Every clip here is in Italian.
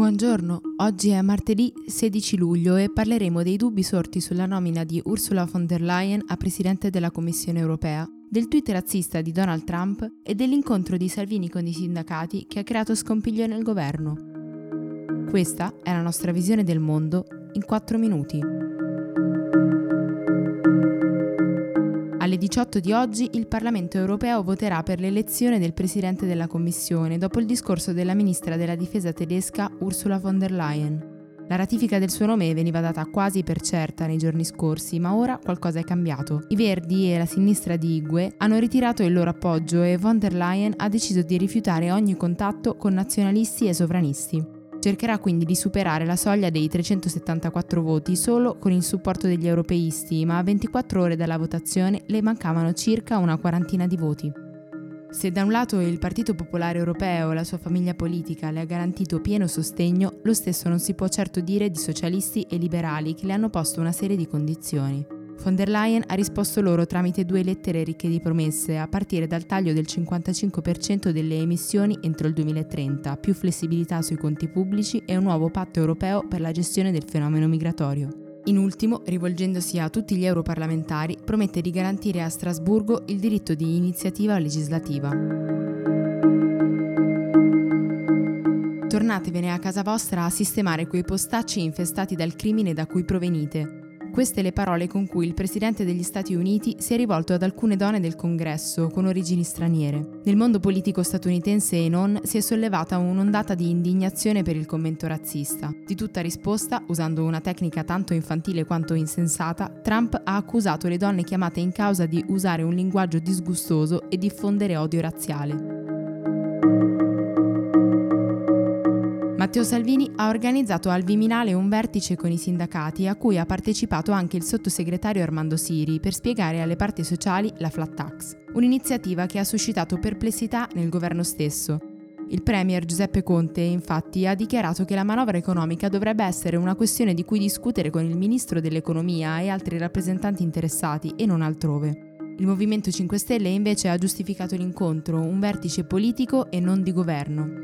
Buongiorno, oggi è martedì 16 luglio e parleremo dei dubbi sorti sulla nomina di Ursula von der Leyen a Presidente della Commissione europea, del tweet razzista di Donald Trump e dell'incontro di Salvini con i sindacati che ha creato scompiglio nel governo. Questa è la nostra visione del mondo in 4 minuti. Alle 18 di oggi il Parlamento europeo voterà per l'elezione del Presidente della Commissione dopo il discorso della Ministra della Difesa tedesca Ursula von der Leyen. La ratifica del suo nome veniva data quasi per certa nei giorni scorsi, ma ora qualcosa è cambiato. I Verdi e la sinistra di Igue hanno ritirato il loro appoggio e von der Leyen ha deciso di rifiutare ogni contatto con nazionalisti e sovranisti. Cercherà quindi di superare la soglia dei 374 voti solo con il supporto degli europeisti, ma a 24 ore dalla votazione le mancavano circa una quarantina di voti. Se da un lato il Partito Popolare Europeo e la sua famiglia politica le ha garantito pieno sostegno, lo stesso non si può certo dire di socialisti e liberali che le hanno posto una serie di condizioni. Von der Leyen ha risposto loro tramite due lettere ricche di promesse, a partire dal taglio del 55% delle emissioni entro il 2030, più flessibilità sui conti pubblici e un nuovo patto europeo per la gestione del fenomeno migratorio. In ultimo, rivolgendosi a tutti gli europarlamentari, promette di garantire a Strasburgo il diritto di iniziativa legislativa. Tornatevene a casa vostra a sistemare quei postacci infestati dal crimine da cui provenite. Queste le parole con cui il Presidente degli Stati Uniti si è rivolto ad alcune donne del Congresso con origini straniere. Nel mondo politico statunitense e non si è sollevata un'ondata di indignazione per il commento razzista. Di tutta risposta, usando una tecnica tanto infantile quanto insensata, Trump ha accusato le donne chiamate in causa di usare un linguaggio disgustoso e diffondere odio razziale. Matteo Salvini ha organizzato al Viminale un vertice con i sindacati a cui ha partecipato anche il sottosegretario Armando Siri per spiegare alle parti sociali la flat tax, un'iniziativa che ha suscitato perplessità nel governo stesso. Il premier Giuseppe Conte infatti ha dichiarato che la manovra economica dovrebbe essere una questione di cui discutere con il ministro dell'economia e altri rappresentanti interessati e non altrove. Il Movimento 5 Stelle invece ha giustificato l'incontro, un vertice politico e non di governo.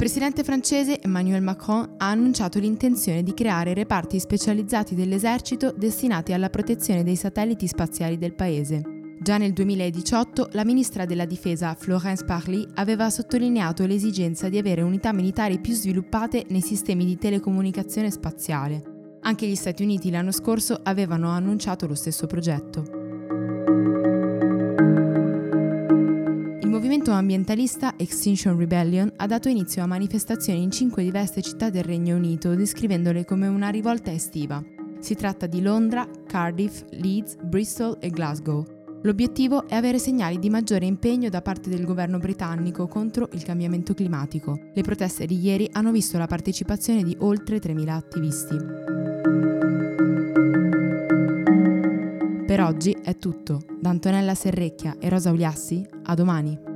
Presidente francese Emmanuel Macron ha annunciato l'intenzione di creare reparti specializzati dell'esercito destinati alla protezione dei satelliti spaziali del paese. Già nel 2018 la ministra della difesa Florence Parly aveva sottolineato l'esigenza di avere unità militari più sviluppate nei sistemi di telecomunicazione spaziale. Anche gli Stati Uniti l'anno scorso avevano annunciato lo stesso progetto. Movimento ambientalista Extinction Rebellion ha dato inizio a manifestazioni in cinque diverse città del Regno Unito, descrivendole come una rivolta estiva. Si tratta di Londra, Cardiff, Leeds, Bristol e Glasgow. L'obiettivo è avere segnali di maggiore impegno da parte del governo britannico contro il cambiamento climatico. Le proteste di ieri hanno visto la partecipazione di oltre 3.000 attivisti. Per oggi è tutto. Da Antonella Serrecchia e Rosa Uliassi, a domani.